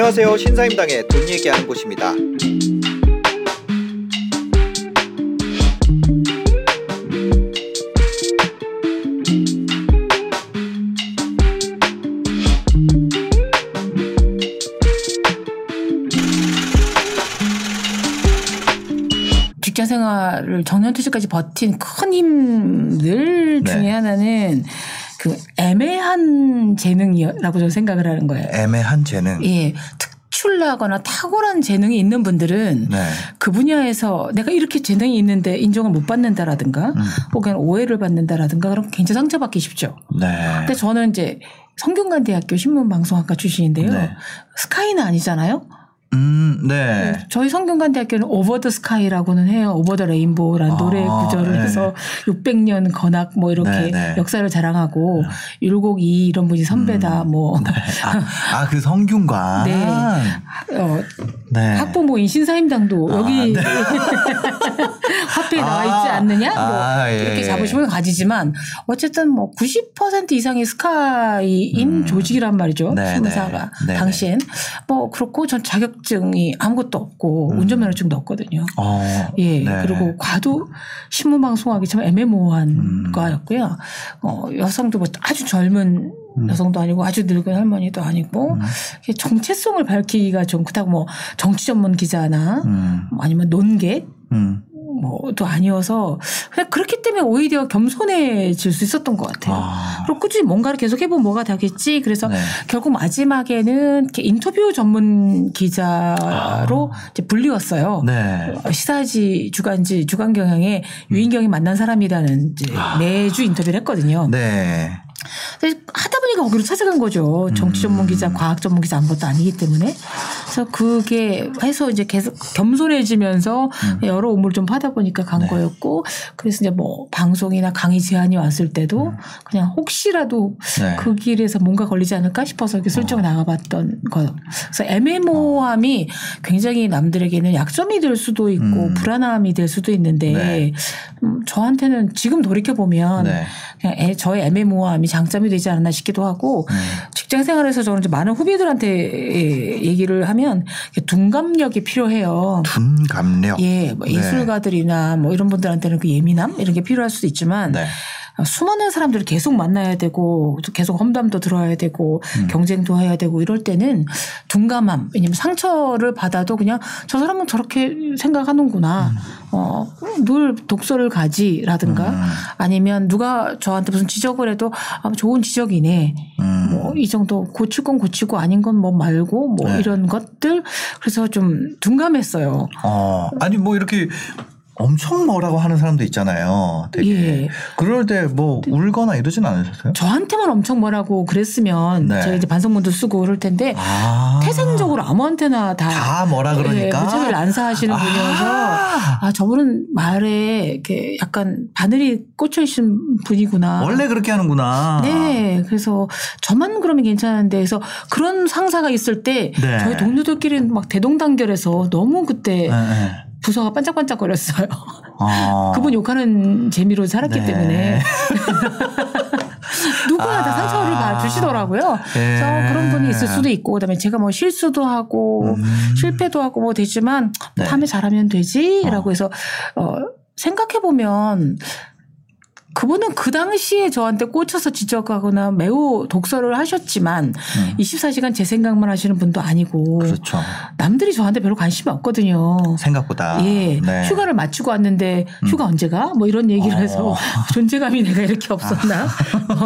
안녕하세요. 신사임당의 돈 얘기하는 곳입니다. 직장 생활을 정년 퇴직까지 버틴 큰 힘들 네. 중에 하나는 그 애매한 재능이라고 저는 생각을 하는 거예요. 애매한 재능. 예. 특출나거나 탁월한 재능이 있는 분들은 네. 그 분야에서 내가 이렇게 재능이 있는데 인정을 못 받는다라든가 음. 혹은 오해를 받는다라든가 그럼 굉장히 상처받기 쉽죠. 네. 근데 저는 이제 성균관대학교 신문방송학과 출신인데요. 네. SKY는 아니잖아요. 음, 네. 저희 성균관대학교는 over the SKY라고는 해요. over the rainbow라는 아, 노래 구절을 네. 해서 600년 건학 뭐 이렇게 네, 네. 역사를 자랑하고 율곡이 이런 분이 선배다 뭐 아, 아, 그 성균관. 네. 어, 네. 학부모인 신사임당도 아, 여기 네. 화폐에 나와 아, 있지 않느냐? 뭐 아, 예, 이렇게 예. 자부심을 가지지만 어쨌든 뭐 90% 이상의 스카이인 조직이란 말이죠. 음. 네, 신문사가 네. 네, 당시엔 뭐 그렇고 전 자격증이 아무것도 없고 운전면허증도 없거든요. 어, 예, 음. 네. 그리고 과도 신문 방송하기 참 애매모호한 음. 과였고요. 어, 여성도 뭐 아주 젊은 음. 여성도 아니고 아주 늙은 할머니도 아니고 이게 정체성을 밝히기가 좀 그렇다고 뭐 정치 전문 기자나 음, 뭐 아니면 논객 음. 뭐도 아니어서 그냥 그렇기 때문에 오히려 겸손해질 수 있었던 것 같아요. 아. 그리고 꾸준히 뭔가를 계속 해보면 뭐가 되겠지. 그래서 네. 결국 마지막에는 이렇게 인터뷰 전문 기자로 이제 불리웠어요. 아. 네. 어, 시사지 주간지 주간 경향에 유인경이 만난 사람이라는 이제 매주 인터뷰를 했거든요. 네. 하다 보니까 거기로 찾아간 거죠. 정치 전문 기자, 과학 전문 기자 아무것도 아니기 때문에. 그래서 그게 해서 이제 계속 겸손해지면서 여러 업무를 좀 하다 보니까 간 네. 거였고 그래서 이제 뭐 방송이나 강의 제안이 왔을 때도 그냥 혹시라도 네. 그 길에서 뭔가 걸리지 않을까 싶어서 이렇게 슬쩍 나가봤던 거. 그래서 애매모호함이 굉장히 남들에게는 약점이 될 수도 있고 음. 불안함이 될 수도 있는데 네. 음, 저한테는 지금 돌이켜 보면 네. 그냥 애- 저의 애매모호함이 장점이 되지 않았나 싶기도 하고 음. 직장 생활에서 저는 이제 많은 후배들한테 얘기를 하면 둔감력이 필요해요. 둔감력. 예, 뭐 네. 예술가들이나 뭐 이런 분들한테는 그 예민함 이런 게 필요할 수도 있지만 네. 수많은 사람들을 계속 만나야 되고 또 계속 험담도 들어야 되고 음. 경쟁도 해야 되고 이럴 때는 둔감함 왜냐면 상처를 받아도 그냥 저 사람은 저렇게 생각하는구나 음. 어, 늘 독서를 가지라든가 음. 아니면 누가 저한테 무슨 지적을 해도 아, 좋은 지적이네 음. 뭐이 정도 고칠 건 고치고 아닌 건 뭐 말고 뭐 네. 이런 것들 그래서 좀 둔감했어요. 어, 아니 뭐 이렇게 엄청 뭐라고 하는 사람도 있잖아요. 되게. 예. 그럴 때 뭐 울거나 이러진 않으셨어요? 저한테만 엄청 뭐라고 그랬으면 네. 제가 이제 반성문도 쓰고 그럴 텐데 아. 태생적으로 아무한테나 다, 다 뭐라 그러니까. 예, 무척을 난사하시는 아. 분이어서 아 저분은 말에 이렇게 약간 바늘이 꽂혀 있는 분이구나. 원래 그렇게 하는구나. 네, 그래서 저만 그러면 괜찮은데, 그래서 그런 상사가 있을 때 네. 저희 동료들끼리는 막 대동단결해서 너무 그때 네, 네. 부서가 반짝반짝거렸어요. 어. 그분 욕하는 재미로 살았기 네. 때문에 누구나 다 아. 상처를 다 주시더라고요. 네. 그래서 그런 분이 있을 수도 있고 그다음에 제가 뭐 실수도 하고 음. 실패도 하고 뭐 되지만 뭐 네. 다음에 잘하면 되지라고 어. 해서 어 생각해 보면 그분은 그 당시에 저한테 꽂혀서 지적하거나 매우 독서를 하셨지만 음. 24시간 제 생각만 하시는 분도 아니고 그렇죠. 남들이 저한테 별로 관심이 없거든요. 생각보다. 예. 네. 음. 휴가를 마치고 왔는데 휴가 언제 가? 뭐 이런 얘기를 어. 해서 존재감이 내가 이렇게 없었나?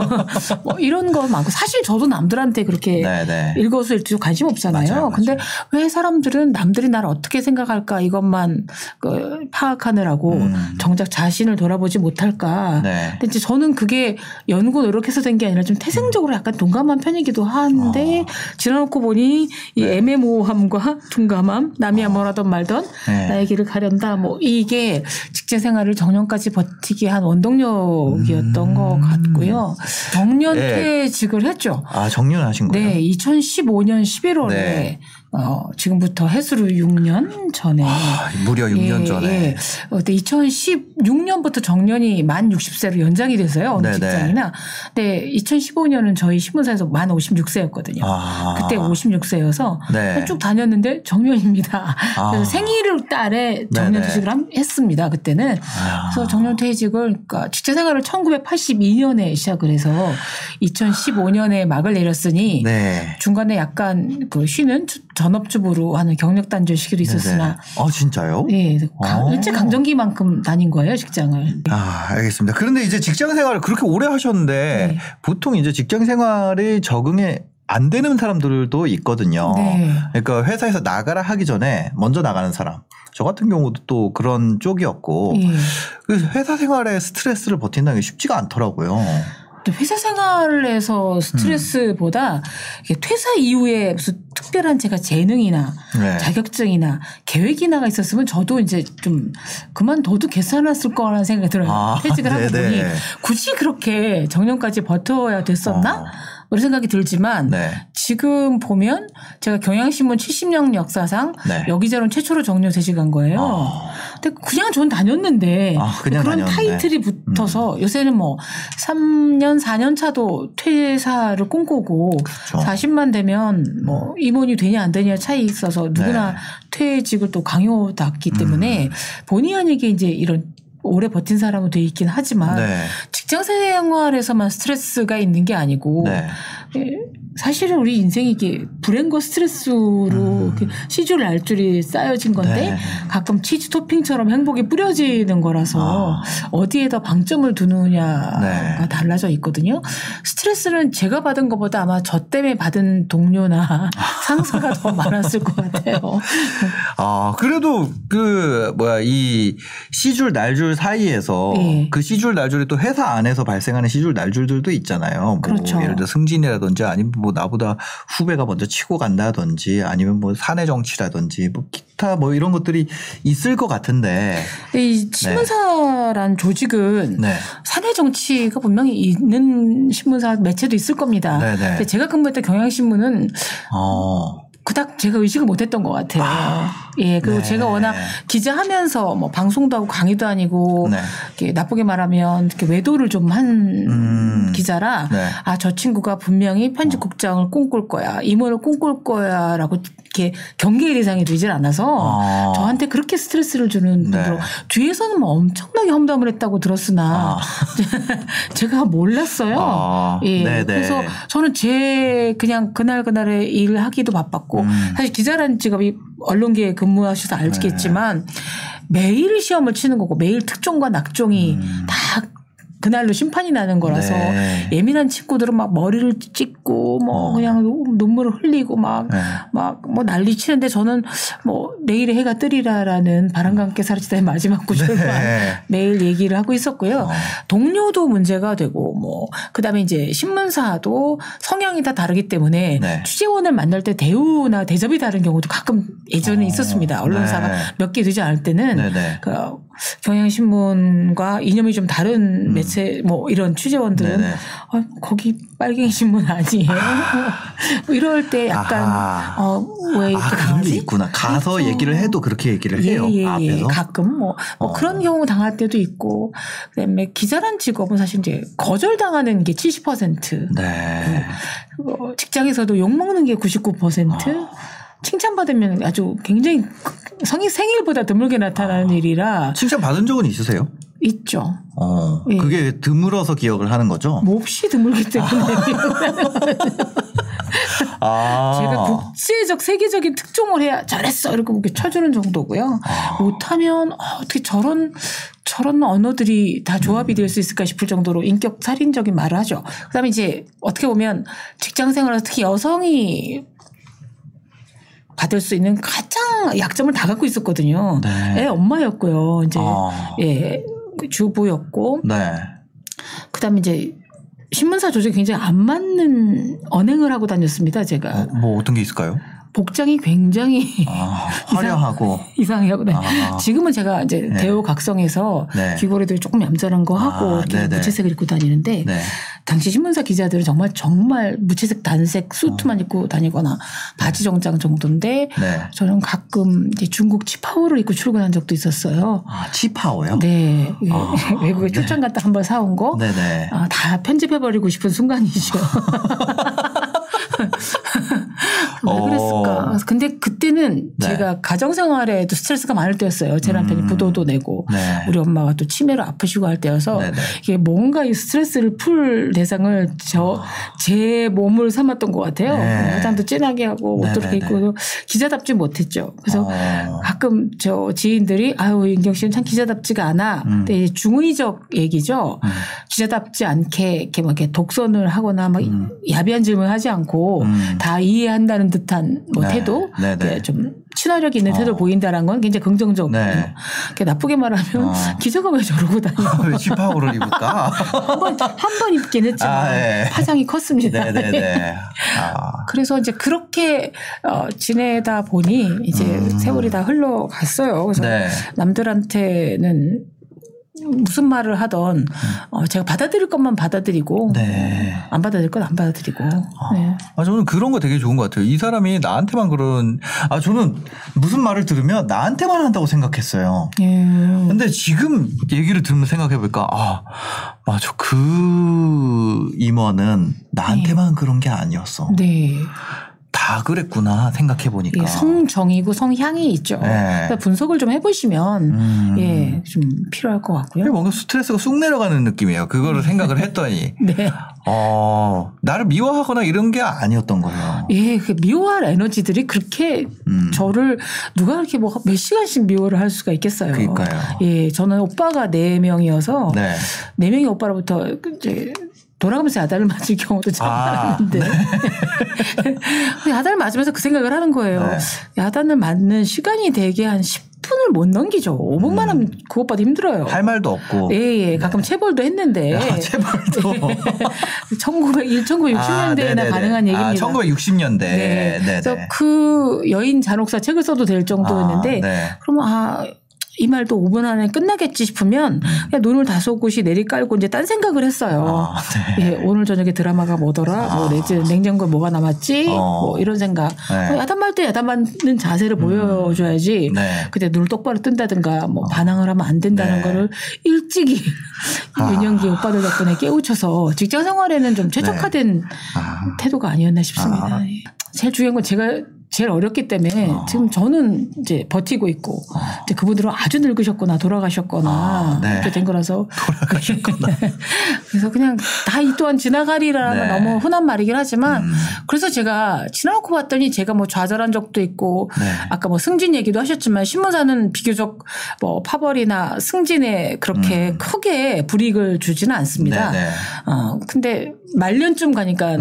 뭐 이런 거 많고 사실 저도 남들한테 그렇게 네, 네. 일거수일투 관심 없잖아요. 맞아요, 근데 맞아요. 왜 사람들은 남들이 나를 어떻게 생각할까 이것만 그 파악하느라고 음. 정작 자신을 돌아보지 못할까? 네. 근데 이제 저는 그게 연구 노력해서 된 게 아니라 좀 태생적으로 약간 동감한 편이기도 한데 어. 지나놓고 보니 이 네. 애매모호함과 둔감함, 남이 뭐라던 말던 네. 나의 길을 가련다. 뭐 이게 직장 생활을 정년까지 버티게 한 원동력이었던 음. 것 같고요. 정년 네. 퇴직을 했죠. 아, 정년하신 거예요? 네, 2015년 11월에 네. 어, 지금부터 해수로 6년 전에 아, 무려 6년 예, 전에. 예. 어, 그때 2016년부터 정년이 만 60세로 연장이 돼서요. 어느 네네. 직장이나. 근데 2015년은 저희 신문사에서 만 56세였거든요. 아. 그때 56세여서 네. 쭉 다녔는데 정년입니다. 아. 그래서 생일을 딸에 정년. 퇴직을 함- 했습니다. 그때는. 아. 그래서 정년 퇴직을 그러니까 직장 생활을 1982년에 시작을 해서 2015년에 막을 내렸으니 네. 중간에 약간 그 쉬는 주- 전업주부로 하는 경력 단절 시기도 있었으나 아 진짜요? 예, 가- 어. 일제 강점기만큼 다닌 거예요 직장을. 아, 알겠습니다. 그런데 이제 직장 생활을 그렇게 오래 하셨는데 네. 보통 이제 직장 생활에 적응이 안 되는 사람들도 있거든요. 네. 그러니까 회사에서 나가라 하기 전에 먼저 나가는 사람. 저 같은 경우도 또 그런 쪽이었고 예. 그래서 회사 생활에 스트레스를 버틴다는 게 쉽지가 않더라고요. 또 회사 생활에서 스트레스보다 이게 퇴사 이후에 무슨 특별한 제가 재능이나 네. 자격증이나 계획이나가 있었으면 저도 이제 좀 그만둬도 괜찮았을 거라는 생각이 들어요. 아, 퇴직을 하고. 보니 굳이 그렇게 정년까지 버텨야 됐었나? 어. 그런 생각이 들지만 네. 지금 보면 제가 경향신문 70년 역사상 네. 여기저런 최초로 정년 퇴직한 거예요. 아. 근데 그냥 전 다녔는데 아, 그냥 그런 다녔네. 음. 타이틀이 붙어서 요새는 뭐 3년 4년 차도 퇴사를 꿈꾸고 그렇죠. 40만 되면 뭐 임원이 되냐 안 되냐 차이 있어서 누구나 네. 퇴직을 또 강요받기 음. 때문에 본의 아니게 이제 이런 오래 버틴 사람은 돼 있긴 하지만 네. 직장 생활에서만 스트레스가 있는 게 아니고 네. 예, 사실은 우리 인생이 이게 불행과 스트레스로 이렇게 시줄 알줄이 쌓여진 건데 음. 네. 가끔 치즈 토핑처럼 행복이 뿌려지는 거라서 어디에다 방점을 두느냐가 아. 네. 달라져 있거든요. 스트레스는 제가 받은 것보다 아마 저 때문에 받은 동료나 상사가 더 많았을 것 같아요. 아, 그래도 그 뭐야 이 시줄 날줄 사이에서 예. 그 시줄 날줄이 또 회사 안에서 발생하는 시줄 날줄들도 있잖아요. 뭐 그렇죠. 예를 들어 승진이라든지 아니면 뭐 나보다 후배가 먼저 치고 간다든지 아니면 뭐 사내 정치라든지 뭐 기타 뭐 이런 것들이 있을 것 같은데. 이 신문사란 조직은 네. 사내 정치가 분명히 있는 신문사 매체도 있을 겁니다. 네네. 근데 제가 근무했던 경향신문은 어. 그닥 제가 의식을 못했던 것 같아요. 예, 그리고 네. 제가 워낙 기자하면서 뭐 방송도 하고 강의도 아니고 네. 이렇게 나쁘게 말하면 이렇게 외도를 좀한 음. 기자라 네. 아저 친구가 분명히 편집국장을 꿈꿀 거야 임원을 꿈꿀 거야라고 이렇게 경계의 대상이 되질 않아서 아. 저한테 그렇게 스트레스를 주는 네. 분들 뒤에서는 뭐 엄청나게 험담을 했다고 들었으나 아. 제가 몰랐어요. 아. 예. 네네. 그래서 저는 제 그냥 그날 그날의 일을 하기도 바빴고 음. 사실 기자라는 직업이 언론계에 근무하셔서 알겠지만 매일 시험을 치는 거고 매일 특종과 낙종이 다 그날로 심판이 나는 거라서 음. 네. 예민한 친구들은 막 머리를 찍고 뭐 어. 그냥 눈물을 흘리고 막 네. 막뭐 난리 치는데 저는 뭐 내일의 해가 뜨리라라는 바람과 함께 사라지다의 마지막 구절만 네. 매일 얘기를 하고 있었고요. 어. 동료도 문제가 되고 뭐 그다음에 이제 신문사도 성향이 다 다르기 때문에 네. 취재원을 만날 때 대우나 대접이 다른 경우도 가끔 예전에 어. 있었습니다. 언론사가 네. 몇개 되지 않을 때는 네네. 그 경향신문과 이념이 좀 다른 매체 뭐 이런 취재원들은 음. 네네. 어, 거기 빨갱이 신문 아니에요. 뭐 이럴 때 약간. 어왜 이렇게 아, 그런 게? 있구나. 가서 얘기를 해도 그렇게 얘기를 해요. 예, 예, 예. 앞에서. 가끔 뭐, 뭐 어. 그런 경우 당할 때도 있고 그다음에 기자란 직업은 사실 이제 거절당하는 게 70%. 네. 어, 직장에서도 욕 먹는 게 99%. 아. 칭찬받으면 아주 굉장히 성인 생일보다 드물게 나타나는 아. 일이라 칭찬 받은 적은 있으세요? 있죠. 어. 예. 그게 드물어서 기억을 하는 거죠? 몹시 드물기 때문에 아. 제가 국제적 세계적인 특종을 해야 잘했어 이렇게 이렇게 쳐주는 정도고요. 아. 못하면 어, 어떻게 저런 저런 언어들이 다 조합이 될 수 있을까 싶을 정도로 인격 살인적인 말을 하죠. 그다음에 이제 어떻게 보면 직장 생활에서 특히 여성이 받을 수 있는 가장 약점을 다 갖고 있었거든요. 네. 애 엄마였고요. 이제 아. 예 주부였고 네. 그다음에 이제 신문사 조직이 굉장히 안 맞는 언행을 하고 다녔습니다. 제가 어, 뭐 어떤 게 있을까요? 복장이 굉장히 아, 화려하고. 이상하고 네. 아. 지금은 제가 이제 네. 대우 각성해서 네. 귀걸이들 조금 얌전한 거 하고 아, 이렇게 네네. 무채색을 입고 다니는데 네. 당시 신문사 기자들은 정말 정말 무채색 단색 수트만 입고 다니거나 바지 정장 정도인데 어. 네. 저는 가끔 이제 중국 치파오를 입고 출근한 적도 있었어요. 아, 치파오요? 네. 아, 외국에 출장 갔다 한 번 사온 거. 네네. 아, 다 편집해버리고 싶은 순간이죠. 왜 어. 그랬을까? 근데 그때는 네. 제가 가정생활에도 스트레스가 많을 때였어요. 제 남편이 음. 부도도 내고 네. 우리 엄마가 또 치매로 아프시고 할 때여서 네네. 이게 뭔가 이 스트레스를 풀 대상을 저 제 몸을 삼았던 것 같아요. 아. 네. 화장도 진하게 하고 옷도 이렇게 네네네. 입고 기자답지 못했죠. 그래서 어. 가끔 저 지인들이 아유 인경 씨는 참 기자답지가 않아. 음. 근데 중의적 얘기죠. 음. 기자답지 않게 이렇게 막 이렇게 독선을 하거나 막 음. 야비한 질문을 하지 않고 음. 다 이해한다는 듯한 뭐 네. 태도, 네네. 이렇게 좀 친화력 있는 어. 태도를 보인다는 건 굉장히 긍정적이에요. 네. 이렇게 나쁘게 말하면 어. 기자가 왜 저러고 다녀? 왜 치파오를 입을까? 한번 한 번 입긴 했지만 아, 예. 파장이 컸습니다. 네네네. 아. 그래서 이제 그렇게 어, 지내다 보니 이제 음. 세월이 다 흘러갔어요. 그래서 네. 남들한테는 무슨 말을 하던 어, 제가 받아들일 것만 받아들이고 네. 안 받아들일 건 안 받아들이고 네. 아, 저는 그런 거 되게 좋은 것 같아요. 이 사람이 나한테만 그런, 아, 저는 무슨 말을 들으면 나한테만 한다고 생각했어요. 예. 근데 지금 얘기를 들으면 생각해 볼까, 아, 맞아. 그 임원은 나한테만 그런 게 아니었어. 네. 다 그랬구나, 생각해 보니까. 이게 성정이고 성향이 있죠. 네. 그러니까 분석을 좀 해보시면 음. 예, 좀 필요할 것 같고요. 뭔가 스트레스가 쑥 내려가는 느낌이에요. 그거를 생각을 했더니, 네. 어, 나를 미워하거나 이런 게 아니었던 거예요. 예, 그 미워할 에너지들이 그렇게 음. 저를 누가 이렇게 뭐 몇 시간씩 미워를 할 수가 있겠어요. 그러니까요. 예, 저는 오빠가 네 명이어서 네. 네 명의 오빠로부터 이제 돌아가면서 야단을 맞을 경우도 참 아, 많은데 야단을 맞으면서 그 생각을 하는 거예요. 네. 야단을 맞는 시간이 되게 한 10분을 못 넘기죠. 5분만 하면 그 오빠도 힘들어요. 음. 할 말도 없고. 예, 예. 가끔 체벌도 했는데. 아, 제발도. 1900, 1960년대에나 가능한 얘기입니다. 아, 1960년대. 네. 네. 네. 그래서 그 여인 잔혹사 책을 써도 될 정도였는데 아, 네. 그러면 아, 이 말도 5분 안에 끝나겠지 싶으면 그냥 눈을 다소곳이 내리깔고 이제 딴 생각을 했어요. 아, 네. 예, 오늘 저녁에 드라마가 뭐더라? 뭐 내지 냉장고에 뭐가 남았지? 어. 뭐 이런 생각. 네. 어, 야단 말 때 야단 맞는 자세를 보여줘야지. 네. 그때 눈을 똑바로 뜬다든가 뭐 반항을 하면 안 된다는 네. 거를 일찍이 아. 윤영기 오빠들 덕분에 깨우쳐서 직장 생활에는 좀 최적화된 아. 태도가 아니었나 싶습니다. 아. 예. 제일 중요한 건 제가 제일 어렸기 때문에 어. 지금 저는 이제 버티고 있고 이제 그분들은 아주 늙으셨거나 돌아가셨거나 아, 네. 그렇게 된 거라서 그래서 그냥 다 이 또한 지나가리라는 네. 너무 흔한 말이긴 하지만 음. 그래서 제가 지나놓고 봤더니 제가 뭐 좌절한 적도 있고 네. 아까 뭐 승진 얘기도 하셨지만 신문사는 비교적 뭐 파벌이나 승진에 그렇게 크게 불이익을 주지는 않습니다. 음. 네네. 어, 근데 말년쯤 가니까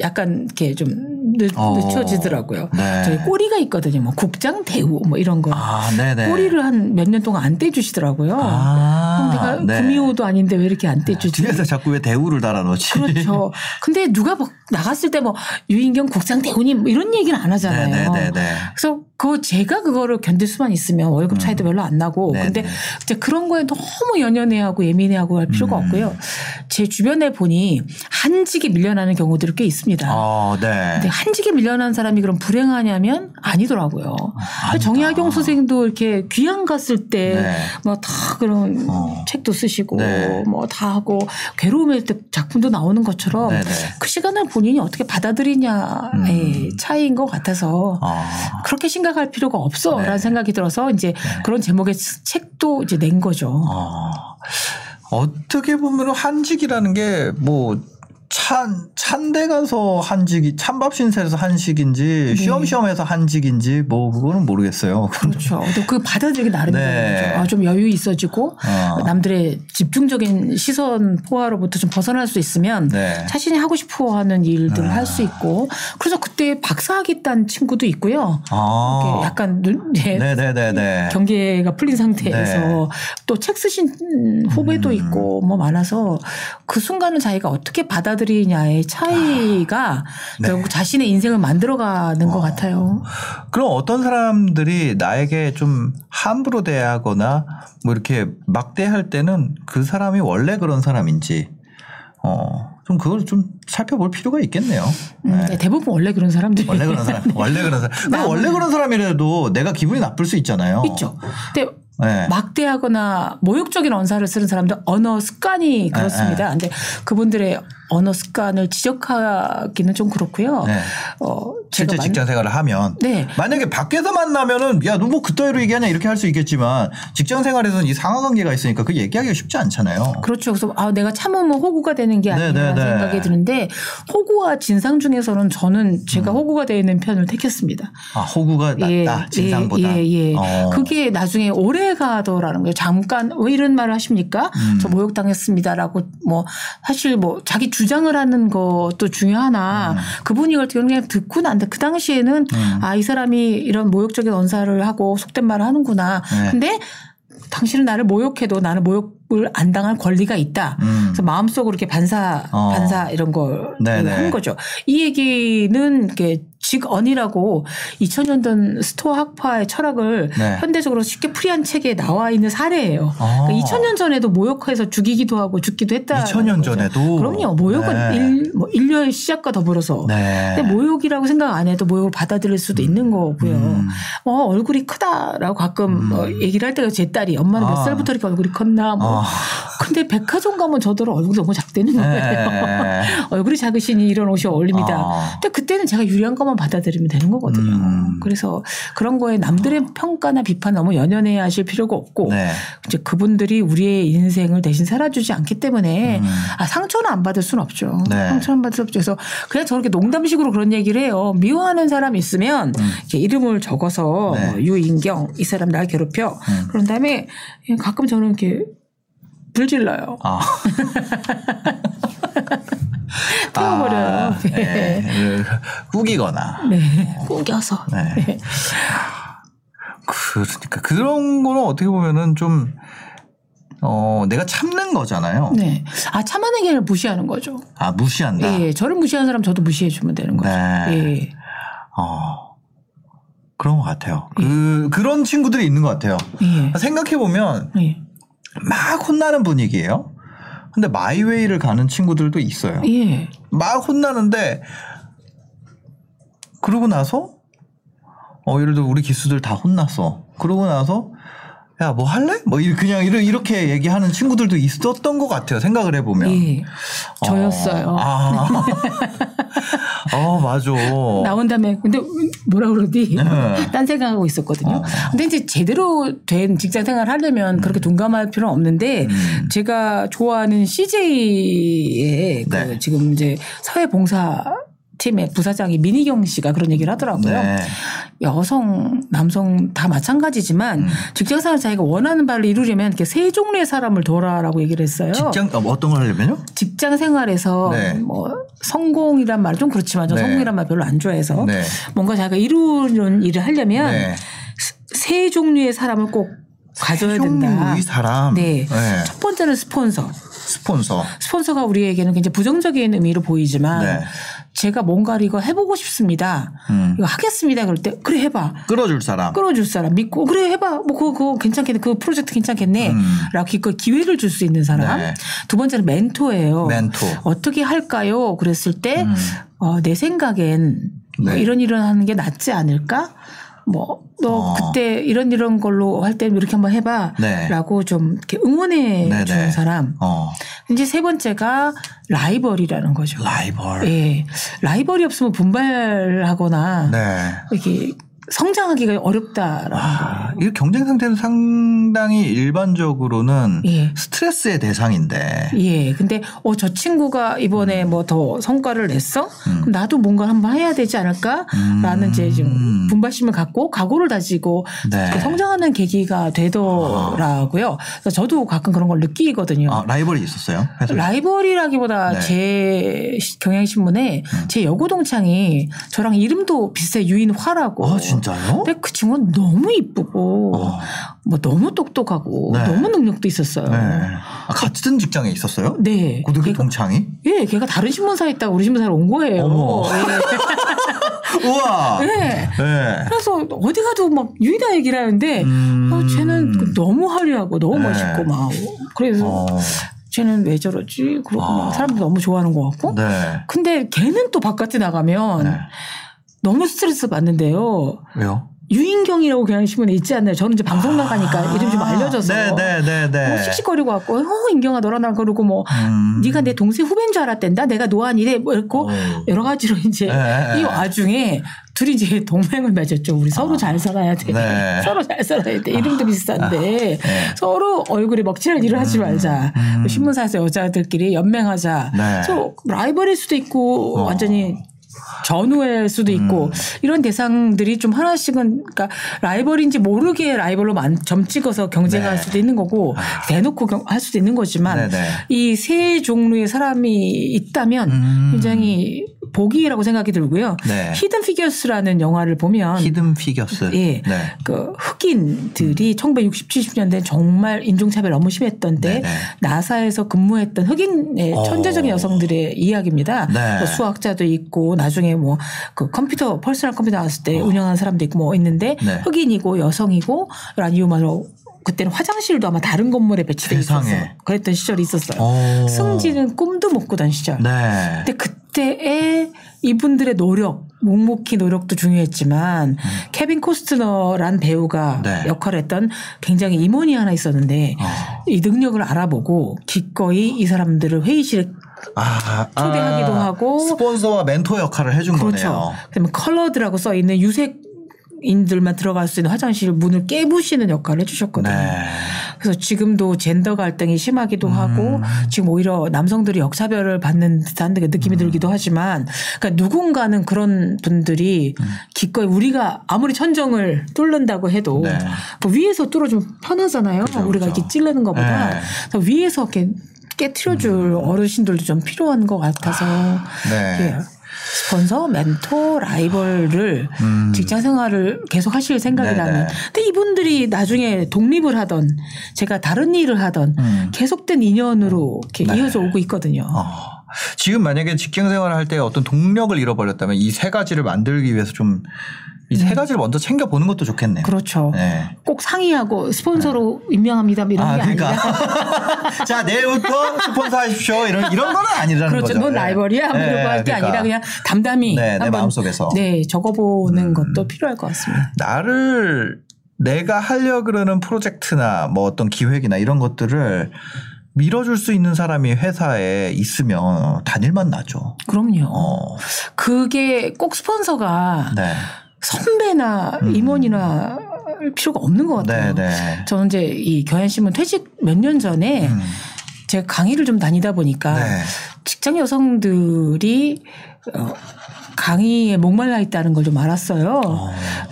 약간 이렇게 좀 늦, 음. 어. 늦춰지더라고요. 네. 저희 꼬리가 있거든요. 뭐 국장 대우 뭐 이런 거. 아, 네네. 꼬리를 한 몇 년 동안 안 떼주시더라고요. 아, 내가 네. 구미호도 아닌데 왜 이렇게 안 떼주지? 뒤에서 자꾸 왜 대우를 달아놓지? 그렇죠. 근데 누가 막 나갔을 때 뭐 유인경 국장 대우님 뭐 이런 얘기는 안 하잖아요. 네네네네. 그래서 그 제가 그거를 견딜 수만 있으면 월급 차이도 별로 안 나고 음. 네네. 근데 이제 그런 거에 너무 연연해하고 예민해하고 할 필요가 음. 없고요. 제 주변에 보니 한직에 밀려나는 경우들이 꽤 있습니다. 어, 네. 근데 한직에 밀려난 사람이 그럼 불행하냐면 아니더라고요. 정약용 선생도 이렇게 귀향 갔을 때 네. 뭐다 그런 어. 책도 쓰시고 네. 뭐다 하고 괴로움의 때 작품도 나오는 것처럼 네네. 그 시간을 본인이 어떻게 받아들이냐의 음. 차이인 것 같아서 아, 그렇게 심각할 필요가 없어라는 네. 생각이 들어서 이제 그런 제목의 책도 이제 낸 거죠. 아. 어떻게 보면 한직이라는 게 뭐 찬, 찬데 가서 한직이, 찬밥 신세에서 한식인지, 쉬엄쉬엄해서 한직인지, 뭐, 그거는 모르겠어요. 그렇죠. 또 그 받아들이기 나름이죠. 네. 아, 좀 여유 있어지고 어. 남들의 집중적인 시선 포화로부터 좀 벗어날 수 있으면 네. 자신이 하고 싶어 하는 일들을 아. 할수 있고 그래서 그때 박사학위 딴 친구도 있고요. 아. 약간 눈, 예, 네네네네. 경계가 풀린 상태에서 네. 또책 쓰신 후배도 음. 있고 뭐 많아서 그 순간을 자기가 어떻게 받아들 이느냐에 것이냐의 차이가 네. 결국 자신의 인생을 만들어가는 것 같아요. 그럼 어떤 사람들이 나에게 좀 함부로 대하거나 뭐 이렇게 막대할 때는 그 사람이 원래 그런 사람인지 어, 좀 그걸 좀 살펴볼 필요가 있겠네요. 음, 네. 대부분 원래 그런 사람들이 원래 그런 사람, 원래 그런 사람. 원래 그런 사람이라도 내가 기분이 나쁠 수 있잖아요. 있죠. 근데 네. 막대하거나 모욕적인 언사를 쓰는 사람들 언어 습관이 그렇습니다. 근데 그분들의 언어 습관을 지적하기는 좀 그렇고요. 네. 어, 실제 직장 생활을 하면 네. 만약에 밖에서 만나면은 야 너 뭐 그따위로 얘기하냐 이렇게 할 수 있겠지만 직장 생활에서는 이 상하 관계가 있으니까 그 얘기하기가 쉽지 않잖아요. 그렇죠. 그래서 아 내가 참으면 호구가 되는 게 네, 아니라 네, 네. 생각이 드는데 호구와 진상 중에서는 저는 제가 호구가 되어 있는 편을 택했습니다. 아 호구가 낫다 진상보다. 예, 예. 어. 그게 나중에 오래 가더라는 거예요. 잠깐 왜 이런 말을 하십니까? 음. 저 모욕당했습니다라고 뭐 사실 뭐 자기 주 장을 하는 것도 중요하나 음. 그분이 이걸 그냥 듣고 난데 그 당시에는 아이 사람이 이런 모욕적인 언사를 하고 속된 말을 하는구나. 네. 근데 당신은 나를 모욕해도 나는 모욕을 안 당할 권리가 있다. 음. 그래서 마음속으로 이렇게 반사 어. 반사 이런 걸 네네. 하는 거죠. 이 얘기는 이렇게 직언이라고 2000년 스토아 학파의 철학을 네. 현대적으로 쉽게 풀이한 책에 나와 있는 사례예요. 아. 그러니까 2000년 전에도 모욕해서 죽이기도 하고 죽기도 했다. 2000년 전에도 그럼요. 모욕은 네. 일, 뭐 인류의 시작과 더불어서. 네. 근데 모욕이라고 생각 안 해도 모욕을 받아들일 수도 있는 거고요. 음. 어, 얼굴이 크다라고 가끔 뭐 얘기를 할 때가 제 딸이 엄마는 몇 아. 살부터 이렇게 얼굴이 컸나 뭐. 아. 근데 백화점 가면 저더러 얼굴이 너무 거예요. 네. 얼굴이 작으시니 이런 옷이 어울립니다. 아. 근데 그때는 제가 유리한 것만 받아들이면 되는 거거든요. 음. 그래서 그런 거에 남들의 평가나 비판 너무 연연해 하실 필요가 없고 네. 이제 그분들이 우리의 인생을 대신 살아주지 않기 때문에 음. 아, 상처는 안 받을 수는 없죠. 네. 상처는 받을 수 없죠. 그래서 그냥 저렇게 농담식으로 그런 얘기를 해요. 미워하는 사람 있으면 이렇게 이름을 적어서 음. 네. 음. 뭐 유인경 이 사람 날 괴롭혀. 그런 다음에 가끔 저는 이렇게 불질러요. 아. 태워버려요. 아, 네. 꾸기거나. 네. 꾸겨서. 네. 그러니까 그런 거는 어떻게 보면은 좀 어, 내가 참는 거잖아요. 네. 아, 참아내는 게 아니라 무시하는 거죠. 아, 무시한다. 예. 저를 무시하는 사람 저도 무시해주면 되는 거죠. 네. 예. 어. 그런 것 같아요. 그, 그런 친구들이 있는 것 같아요. 예. 생각해보면 예. 막 혼나는 분위기예요. 근데 마이웨이를 가는 친구들도 있어요. 예. 막 혼나는데 그러고 나서 어 예를 들어 우리 기수들 다 혼났어. 그러고 나서 야 뭐 할래? 뭐 이- 그냥 이렇게, 이렇게 얘기하는 친구들도 있었던 것 같아요. 생각을 해보면. 예. 저였어요. 어, 아. 어 맞아. 나온 다음에 근데 뭐라 그러디? 네. 딴 생각하고 있었거든요. 어. 근데 이제 제대로 된 직장 생활 하려면 그렇게 동감할 필요는 없는데 음. 제가 좋아하는 CJ의 그 네. 지금 이제 사회봉사 팀의 부사장이 민희경 씨가 그런 얘기를 하더라고요. 네. 여성, 남성 다 마찬가지지만 음. 직장생활 자기가 원하는 바를 이루려면 이렇게 세 종류의 사람을 둬라라고 얘기를 했어요. 직장 어, 어떤 걸 하려면요? 직장 생활에서 네. 뭐 성공이란 말 좀 그렇지만 저 네. 성공이란 말 별로 안 좋아해서 네. 뭔가 자기가 이루는 일을 하려면 네. 세 종류의 사람을 꼭 가져야 된다. 종류의 사람. 네. 네. 첫 번째는 스폰서. 스폰서. 스폰서가 우리에게는 굉장히 부정적인 의미로 보이지만 네. 제가 뭔가를 이거 해보고 싶습니다. 음. 이거 하겠습니다. 그럴 때 그래 해봐. 끌어줄 사람. 끌어줄 사람 믿고 그래 해봐. 뭐 그거, 그거 괜찮겠네. 그 프로젝트 괜찮겠네. 음. 라고 기껏 기회를 줄 수 있는 사람. 네. 두 번째는 멘토예요. 멘토. 어떻게 할까요? 그랬을 때, 음. 어, 내 생각엔 뭐 네. 이런 이런 하는 게 낫지 않을까? 뭐, 너 어. 그때 이런 이런 걸로 할 때 이렇게 한번 해봐. 네. 라고 좀 이렇게 응원해 네네. 주는 사람. 어. 이제 세 번째가 라이벌이라는 거죠. 라이벌. 예. 라이벌이 없으면 분발하거나 네. 이렇게 성장하기가 어렵다라는. 아, 이 경쟁 상태는 상당히 일반적으로는 예. 스트레스의 대상인데. 예. 근데 어 저 친구가 이번에 뭐더 성과를 냈어? 그럼 나도 뭔가 한번 해야 되지 않을까? 라는 이제 좀 분발심을 갖고 각오를 다지고 네. 성장하는 계기가 되더라고요. 그래서 저도 가끔 그런 걸 느끼거든요. 아, 라이벌이 있었어요? 회사에? 라이벌이라기보다 네. 음. 제 시- 경향신문에 제 여고 동창이 저랑 이름도 비슷해 유인화라고. 아, 진짜요? 근데 그 친구는 너무 이쁘고 어. 뭐 너무 똑똑하고 네. 너무 능력도 있었어요. 네. 아, 같은 직장에 있었어요? 네. 고등교 걔가, 동창이? 예, 걔가 다른 신문사에 있다가 우리 신문사로 온 거예요. 어머. 우와. 예. 네. 네. 그래서 어디 가도 막 유이다 얘기를 하는데 음. 어, 쟤는 그 너무 화려하고 너무 네. 멋있고 막 그래서 어. 쟤는 왜 저러지? 그러고 아. 막 사람들 너무 좋아하는 것 같고. 네. 근데 걔는 또 바깥에 나가면 네. 너무 스트레스 받는데요. 왜요? 유인경이라고 그냥 신문에 있지 않나요? 저는 이제 방송 나가니까 이름 좀 알려져서 아. 네네네네. 뭐 씩씩거리고 왔고, 어 인경아 너랑 나랑 그러고 뭐 음. 네가 내 동생 후배인 줄 알았댄다. 내가 노안이래 뭐 이랬고 어. 여러 가지로 이제 네, 이 네. 와중에 둘이 이제 동맹을 맺었죠. 우리 서로 잘 살아야 돼. 네. 서로 잘 살아야 돼. 이름도 비슷한데 네. 서로 얼굴에 먹칠할 일을 하지 말자. 음. 신문사에서 여자들끼리 연맹하자. 네. 서로 라이벌일 수도 있고 어. 완전히 전우일 수도 있고 음. 이런 대상들이 좀 하나씩은 그러니까 라이벌인지 모르게 라이벌로 만- 점 찍어서 경쟁할 네. 수도 있는 거고 대놓고 경- 할 수도 있는 거지만 네네. 이세 종류의 사람이 있다면 음. 굉장히 복이라고 생각이 들고요. 네. 히든 피겨스라는 영화를 보면 히든 피겨스. 예. 네. 그 흑인들이 1960, 70년대 정말 인종차별 너무 심했던 때 네네. 나사에서 근무했던 흑인의 어. 천재적인 여성들의 이야기입니다. 네. 뭐 수학자도 있고 나중에 뭐 그 컴퓨터 퍼스널 컴퓨터 나왔을 때 운영하는 사람도 있고 뭐 있는데 어. 네. 흑인이고 여성이고 이런 이유만으로 그때는 화장실도 아마 다른 건물에 배치돼 있었어. 그랬던 시절이 있었어요. 오. 승진은 꿈도 못 꾸던 시절. 네. 근데 그때의 이분들의 노력, 묵묵히 노력도 중요했지만 케빈 코스트너란 배우가 음. 네. 역할을 했던 굉장히 임원이 하나 있었는데 어. 이 능력을 알아보고 기꺼이 이 사람들을 회의실에 아, 초대하기도 아, 하고. 스폰서와 멘토 역할을 해준 그렇죠. 거네요. 그다음에 colored라고 써 있는 유색 인들만 들어갈 수 있는 화장실 문을 깨부시는 역할을 해주셨거든요. 네. 그래서 지금도 젠더 갈등이 심하기도 음. 하고 지금 오히려 남성들이 역차별을 받는 듯한 느낌이 들기도 하지만 그러니까 누군가는 그런 분들이 음. 기꺼이 우리가 아무리 천정을 뚫는다고 해도 네. 그 위에서 뚫어주면 편하잖아요. 그죠, 우리가 그죠. 이렇게 찌르는 것보다 네. 위에서 이렇게 깨트려줄 어르신들도 좀 필요한 것 같아서 네. 예. 스폰서, 멘토, 라이벌을 음. 직장 생활을 계속 하실 생각이라면. 네네. 근데 이분들이 나중에 독립을 하던 제가 다른 일을 하던 음. 계속된 인연으로 이렇게 네. 이어져 오고 있거든요. 어. 지금 만약에 직장 생활을 할 때 어떤 동력을 잃어버렸다면 이 세 가지를 만들기 위해서 좀 이세 가지를 먼저 챙겨 보는 것도 좋겠네요. 음. 그렇죠. 네. 꼭 상의하고 스폰서로 임명합니다 뭐 이런 아, 게 그러니까. 아니라 자, 내일부터 스폰서 하십시오. 이런, 이런 건 아니라는 그렇죠. 거죠. 넌 네. 라이벌이야 뭐 네, 이런 거할게 그러니까 아니라 그냥 담담히 네, 내 마음속에서. 음. 네 적어보는 것도 필요할 것 같습니다. 나를 내가 하려 그러는 프로젝트나 뭐 어떤 기획이나 이런 것들을 밀어줄 수 있는 사람이 회사에 있으면 다닐만 나죠. 그럼요. 어. 그게 꼭 스폰서가 네. 선배나 임원이나 할 필요가 없는 것 같아요. 음. 네, 네. 저는 이제 이 경향신문 퇴직 몇 년 전에 음. 제가 강의를 좀 다니다 보니까 네. 직장 여성들이 어, 강의에 목말라 있다는 걸 좀 알았어요.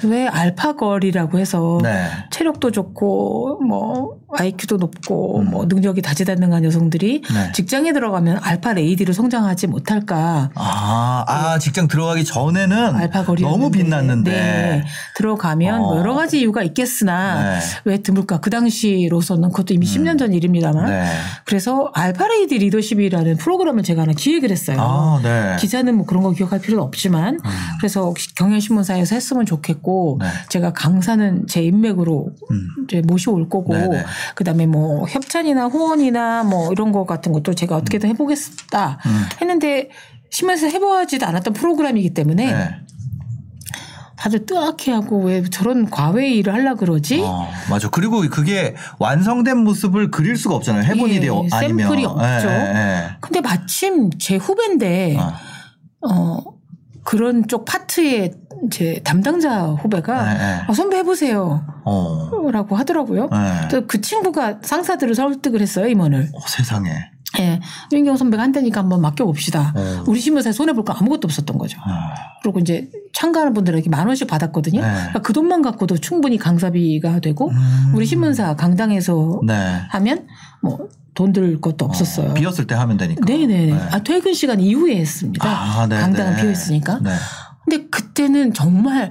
왜 알파걸이라고 해서 네. 체력도 좋고 뭐 IQ도 높고 뭐 능력이 다재다능한 여성들이 음. 네. 직장에 들어가면 알파 레이디로 성장하지 못할까? 아, 아, 직장 들어가기 전에는 알파걸이 너무 빛났는데. 네. 들어가면 뭐 어. 여러 가지 이유가 있겠으나 네. 왜 드물까 그 당시로서는 그것도 이미 10년 전 일입니다만 네. 그래서 알파 레이디 리더십이라는 프로그램을 제가 하나 기획을 했어요. 아, 네. 기자는 뭐 그런 거 기억할 필요는 없지만 그래서 경향신문사에서 했으면 좋겠고 네. 제가 강사는 제 인맥으로 음. 이제 모셔올 거고. 그다음에 뭐 협찬이나 후원이나 뭐 이런 거 같은 것도 제가 어떻게든 해보겠다 음. 했는데 신문에서 해보지도 않았던 프로그램이기 때문에 네. 다들 뜨악해 하고 왜 저런 과외 일을 하려 그러지? 어, 맞아. 그리고 그게 완성된 모습을 그릴 수가 없잖아요. 해본 예, 일이 어- 아니면. 샘플이 없죠. 예, 예, 근데 마침 제 후배인데 예. 어. 어 그런 쪽 파트의 제 담당자 후배가 네, 네. 어, 선배 해보세요. 어. 라고 하더라고요. 네. 또그 친구가 상사들을 설득을 했어요, 임원을. 어, 세상에. 예. 윤경 선배가 한다니까 한번 맡겨봅시다. 어. 우리 신문사에 손해볼 거 아무것도 없었던 거죠. 아, 그리고 이제 참가하는 분들에게 만 원씩 받았거든요. 네. 그러니까 그 돈만 갖고도 충분히 강사비가 되고 음. 우리 신문사 강당에서 네. 하면 뭐 돈 들 것도 없었어요. 어, 비었을 때 하면 되니까. 네네 네. 아, 퇴근 시간 이후에 했습니다. 아, 네, 강당은 네. 비어 있으니까. 네. 근데 그때는 정말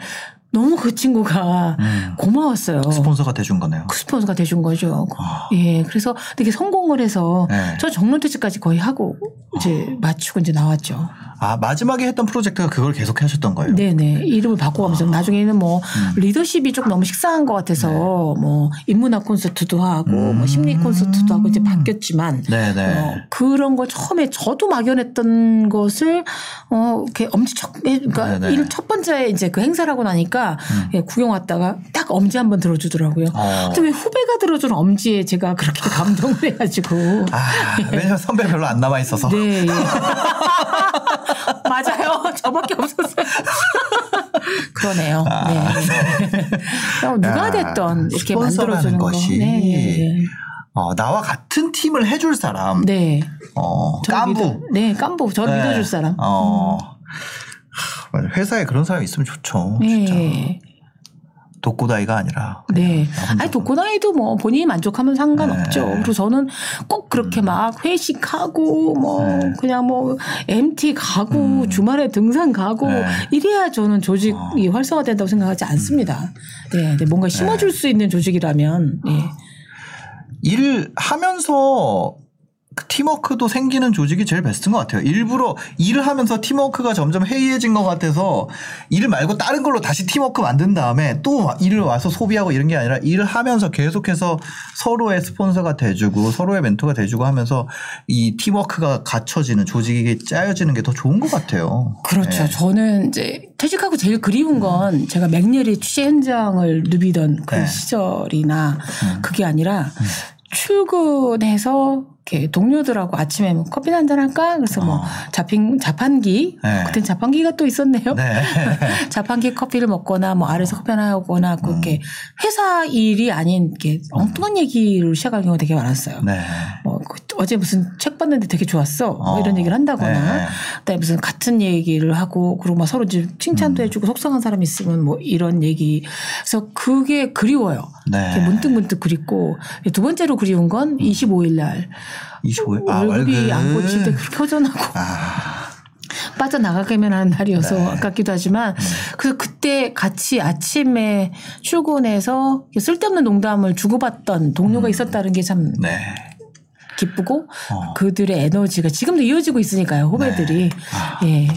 너무 그 친구가 음. 고마웠어요. 스폰서가 돼준 거네요. 그 스폰서가 돼준 거죠. 아. 예, 그래서 되게 성공을 해서 네. 저 정론퇴직까지 거의 하고 이제 마치고 이제 나왔죠. 아 마지막에 했던 프로젝트가 그걸 계속 하셨던 거예요. 네네 이름을 바꿔가면서 아. 나중에는 뭐 음. 리더십이 좀 너무 식상한 것 같아서 네. 뭐 인문학 콘서트도 하고 음. 뭐 심리 콘서트도 하고 이제 바뀌었지만 네네. 어, 그런 걸 처음에 저도 막연했던 것을 어 이렇게 엄지 첫 그러니까. 일 첫 번째 이제 그 행사를 하고 나니까 음. 예, 구경 왔다가 딱 엄지 한 번 들어주더라고요. 어. 근데 왜 후배가 들어주는 엄지에 제가 그렇게 감동을 해가지고 아 왜냐면 선배 별로 안 남아 있어서. 네. 예. 맞아요. 저밖에 없었어요. 그러네요. 네. 그럼 누가 야, 됐던 이렇게 만들어주는 거. 것이 네. 네. 어, 나와 같은 팀을 해줄 사람. 네. 어, 저 깐부. 믿어, 네, 깐부. 저 네. 믿어줄 사람. 어. 하, 맞아. 회사에 그런 사람이 있으면 좋죠. 진짜. 네. 독고다이가 아니라. 네. 아니, 독고나이도 뭐 본인이 만족하면 상관없죠. 네. 그리고 저는 꼭 그렇게 막 회식하고 뭐 네. 그냥 뭐 MT 가고 음. 주말에 등산 가고 네. 이래야 저는 조직이 어. 활성화된다고 생각하지 않습니다. 네. 네. 뭔가 심어줄 수 있는 조직이라면. 네. 일 하면서 그 팀워크도 생기는 조직이 제일 베스트인 것 같아요. 일부러 일을 하면서 팀워크가 점점 해이해진 것 같아서 일 말고 다른 걸로 다시 팀워크 만든 다음에 또 일을 와서 소비하고 이런 게 아니라 일을 하면서 계속해서 서로의 스폰서가 돼주고 서로의 멘토가 돼주고 하면서 이 팀워크가 갖춰지는 조직이 짜여지는 게 더 좋은 것 같아요. 그렇죠. 네. 저는 이제 퇴직하고 제일 그리운 건 제가 맹렬히 취재 현장을 누비던 그 네. 시절이나 음. 그게 아니라 출근해서 이렇게 동료들하고 아침에 뭐 커피 한잔 할까? 그래서 뭐 어. 자핑 자판기 네. 그땐 자판기가 또 있었네요. 네. 자판기 커피를 먹거나 뭐 아래서 커피 하나 하거나 음. 그렇게 회사 일이 아닌 이렇게 엉뚱한 얘기를 시작하는 경우가 되게 많았어요. 네. 뭐 그- 어제 무슨 책 봤는데 되게 좋았어. 뭐 어. 이런 얘기를 한다거나 네. 그다음에 무슨 같은 얘기를 하고 그리고 막 서로 이제 음. 칭찬도 해주고 속상한 사람 있으면 뭐 이런 얘기. 그래서 그게 그리워요. 네. 이렇게 문득 문득 그립고 두 번째로 그리운 건 25일 날 25일. 아, 월급이 월급. 안 고칠 때 그렇게 허전하고 아. 빠져나가게만 하는 날이어서 네. 아깝기도 하지만 그래서 그때 같이 아침에 출근해서 쓸데없는 농담을 주고받던 동료가 있었다는 게참 네. 기쁘고 어. 그들의 에너지가 지금도 이어지고 있으니까요 후배들이 아. 예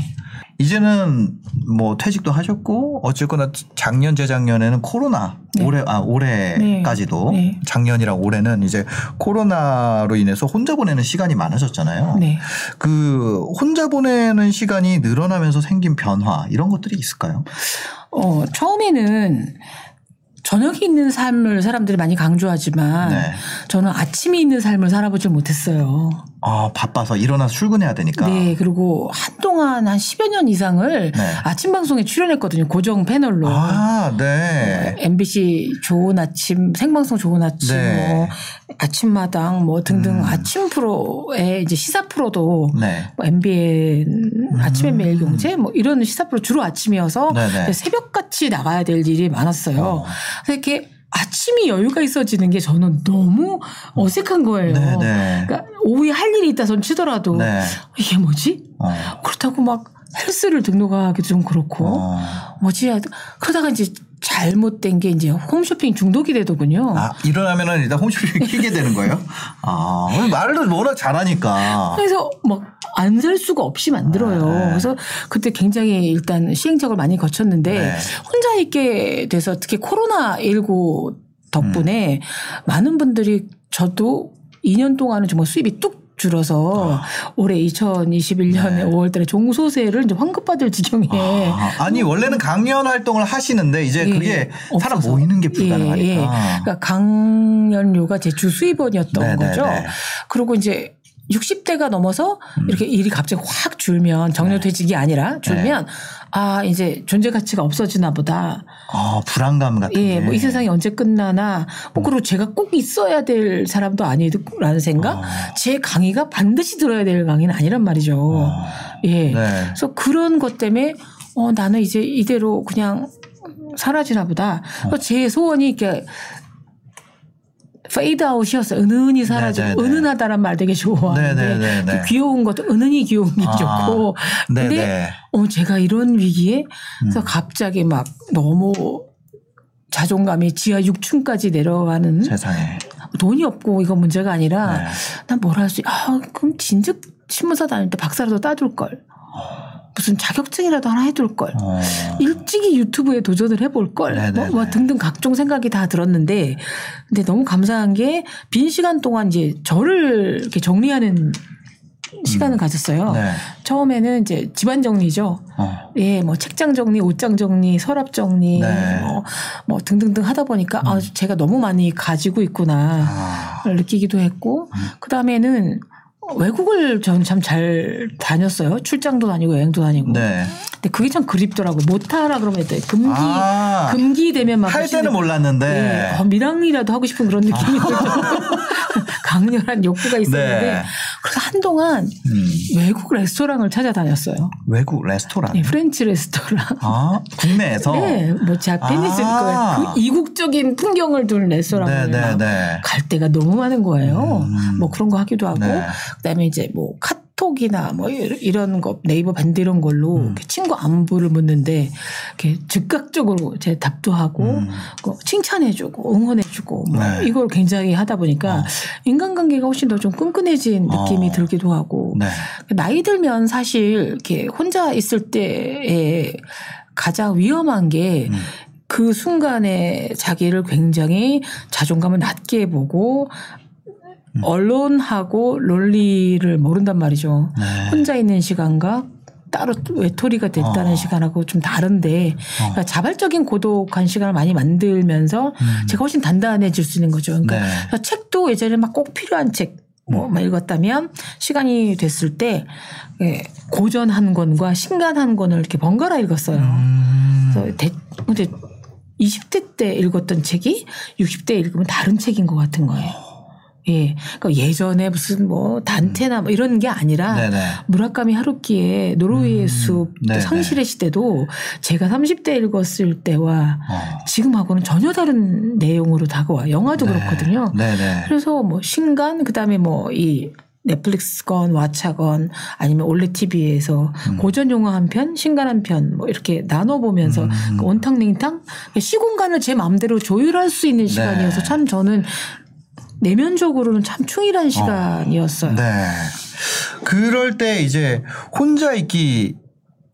이제는 뭐 퇴직도 하셨고 어쨌거나 작년 재작년에는 코로나 네. 올해 아 올해까지도 네. 작년이랑 올해는 이제 코로나로 인해서 혼자 보내는 시간이 많아졌잖아요. 네. 그 혼자 보내는 시간이 늘어나면서 생긴 변화 이런 것들이 있을까요? 어 처음에는 저녁이 있는 삶을 사람들이 많이 강조하지만 네. 저는 아침이 있는 삶을 살아보질 못했어요. 아 바빠서 일어나서 출근해야 되니까. 네, 그리고 한동안 한 10여 년 이상을 네. 아침 방송에 출연했거든요. 고정 패널로. 아 네. MBC 좋은 아침, 생방송 좋은 아침, 네. 뭐 아침마당 뭐 등등 음. 아침 프로에 이제 시사 프로도 네. 뭐 MBN 아침의 매일 경제 뭐 이런 시사 프로 주로 아침이어서 음. 네네. 새벽 같이 나가야 될 일이 많았어요. 어. 그래서 이렇게 아침이 여유가 있어지는 게 저는 너무 어색한 거예요. 네네. 그러니까 오후에 할 일이 있다 손 치더라도 네. 이게 뭐지? 어. 그렇다고 막 헬스를 등록하기도 좀 그렇고 어. 뭐지? 그러다가 이제 잘못된 게 이제 홈쇼핑 중독이 되더군요. 아 일어나면은 일단 홈쇼핑 키게 되는 거예요? 아 말을 워낙 잘하니까. 그래서 막 안 살 수가 없이 만들어요. 네. 그래서 그때 굉장히 일단 시행착오를 많이 거쳤는데 네. 혼자 있게 돼서 특히 코로나 19 덕분에 많은 분들이 저도 2년 동안은 정말 수입이 뚝 줄어서 올해 2021년에 아. 네. 5월달에 종소세를 이제 환급받을 지경에 아, 니 원래는 강연 활동을 하시는데 이제 예, 그게 사람 없어서. 모이는 게 예, 불가능하니까. 예. 그러니까 강연료가 제 주 수입원이었던 네, 네, 거죠. 네. 그리고 이제 60대가 넘어서 음. 이렇게 일이 갑자기 확 줄면 정년퇴직이 아니라 줄면 네. 아 이제 존재 가치가 없어지나 보다. 아 불안감 같은 예, 게. 뭐이 세상이 언제 끝나나. 음. 뭐 그리고 제가 꼭 있어야 될 사람도 아니라는 생각. 어. 제 강의가 반드시 들어야 될 강의는 아니란 말이죠. 어. 예. 네. 그래서 그런 것 때문에 어 나는 이제 이대로 그냥 사라지나 보다. 어. 제 소원이 이렇게 페이드 아웃이었어요. 은은히 사라지고 네네네. 은은하다란 말 되게 좋아하는데 네네네네. 그 귀여운 것도 은은히 귀여운 게 아, 좋고 근데 네네. 어 제가 이런 위기에 그래서 음. 갑자기 막 너무 자존감이 지하 6층까지 내려가는 세상에. 돈이 없고 이거 문제가 아니라 네. 난뭘 할 수, 아, 그럼 진즉 신문사 다닐 때 박사라도 따둘 걸. 무슨 자격증이라도 하나 해둘 걸. 어. 일찍이 유튜브에 도전을 해볼 걸. 뭐, 뭐 등등 각종 생각이 다 들었는데, 근데 너무 감사한 게 빈 시간 동안 이제 저를 이렇게 정리하는 시간을 가졌어요. 네. 처음에는 이제 집안 정리죠. 어. 예, 뭐 책장 정리, 옷장 정리, 서랍 정리, 네. 뭐, 뭐 등등등 하다 보니까 아, 제가 너무 많이 가지고 있구나. 아. 를 느끼기도 했고 그 다음에는 외국을 저는 참 잘 다녔어요. 출장도 다니고 여행도 다니고. 네. 근데 그게 참 그립더라고요. 못하라 그러면 또 금기 아. 금기 되면 막 할 때는 몰랐는데. 예, 어, 밀항이라도 하고 싶은 그런 느낌이 들죠. 강렬한 욕구가 있었는데 네. 그래서 한동안 음. 외국 레스토랑을 찾아다녔어요. 외국 레스토랑. 네, French 레스토랑. 아, 국내에서. 네, 뭐 Japanese 아. 그 이국적인 풍경을 둔 레스토랑을 네, 네, 막 네. 갈 때가 너무 많은 거예요. 음. 뭐 그런 거 하기도 하고 네. 그다음에 이제 뭐 카 톡이나 뭐 이런- 거 네이버 밴드 이런 걸로 음. 친구 안부를 묻는데 이렇게 즉각적으로 제 답도 하고 음. 그 칭찬해주고 응원해주고 뭐 네. 이걸 굉장히 하다 보니까 어. 인간관계가 훨씬 더 좀 끈끈해진 느낌이 어. 들기도 하고 네. 나이 들면 사실 이렇게 혼자 있을 때에 가장 위험한 게 음. 그 순간에 자기를 굉장히 자존감을 낮게 보고 음. 언론하고 론리를 모른단 말이죠. 네. 혼자 있는 시간과 따로 외톨이가 됐다는 어. 시간하고 좀 다른데 그러니까 자발적인 고독한 시간을 많이 만들면서 음. 제가 훨씬 단단해질 수 있는 거죠. 그러니까 네. 책도 예전에 막 꼭 필요한 책, 뭐, 막 읽었다면 시간이 됐을 때, 예, 고전 한 권과 신간 한 권을 이렇게 번갈아 읽었어요. 음. 그래서 대, 근데 20대 때 읽었던 책이 60대 읽으면 다른 책인 것 같은 거예요. 예. 그러니까 예전에 무슨 뭐 단테나 뭐 이런 게 아니라 네네. 무라카미 하루키의 노르웨이의 음, 숲, 또 네네. 상실의 시대도 제가 30대 읽었을 때와 어. 지금하고는 전혀 다른 내용으로 다가와. 영화도 네. 그렇거든요. 네네. 그래서 뭐 신간 그다음에 뭐이 넷플릭스건 왓챠건 아니면 올레 TV에서 음. 고전 영화 한 편, 신간 한 편 뭐 이렇게 나눠 보면서 음. 원탕 냉탕 시공간을 제 마음대로 조율할 수 있는 시간이어서 네. 참 저는 내면적으로는 참 충실한 시간이었어요. 네. 그럴 때 이제 혼자 있기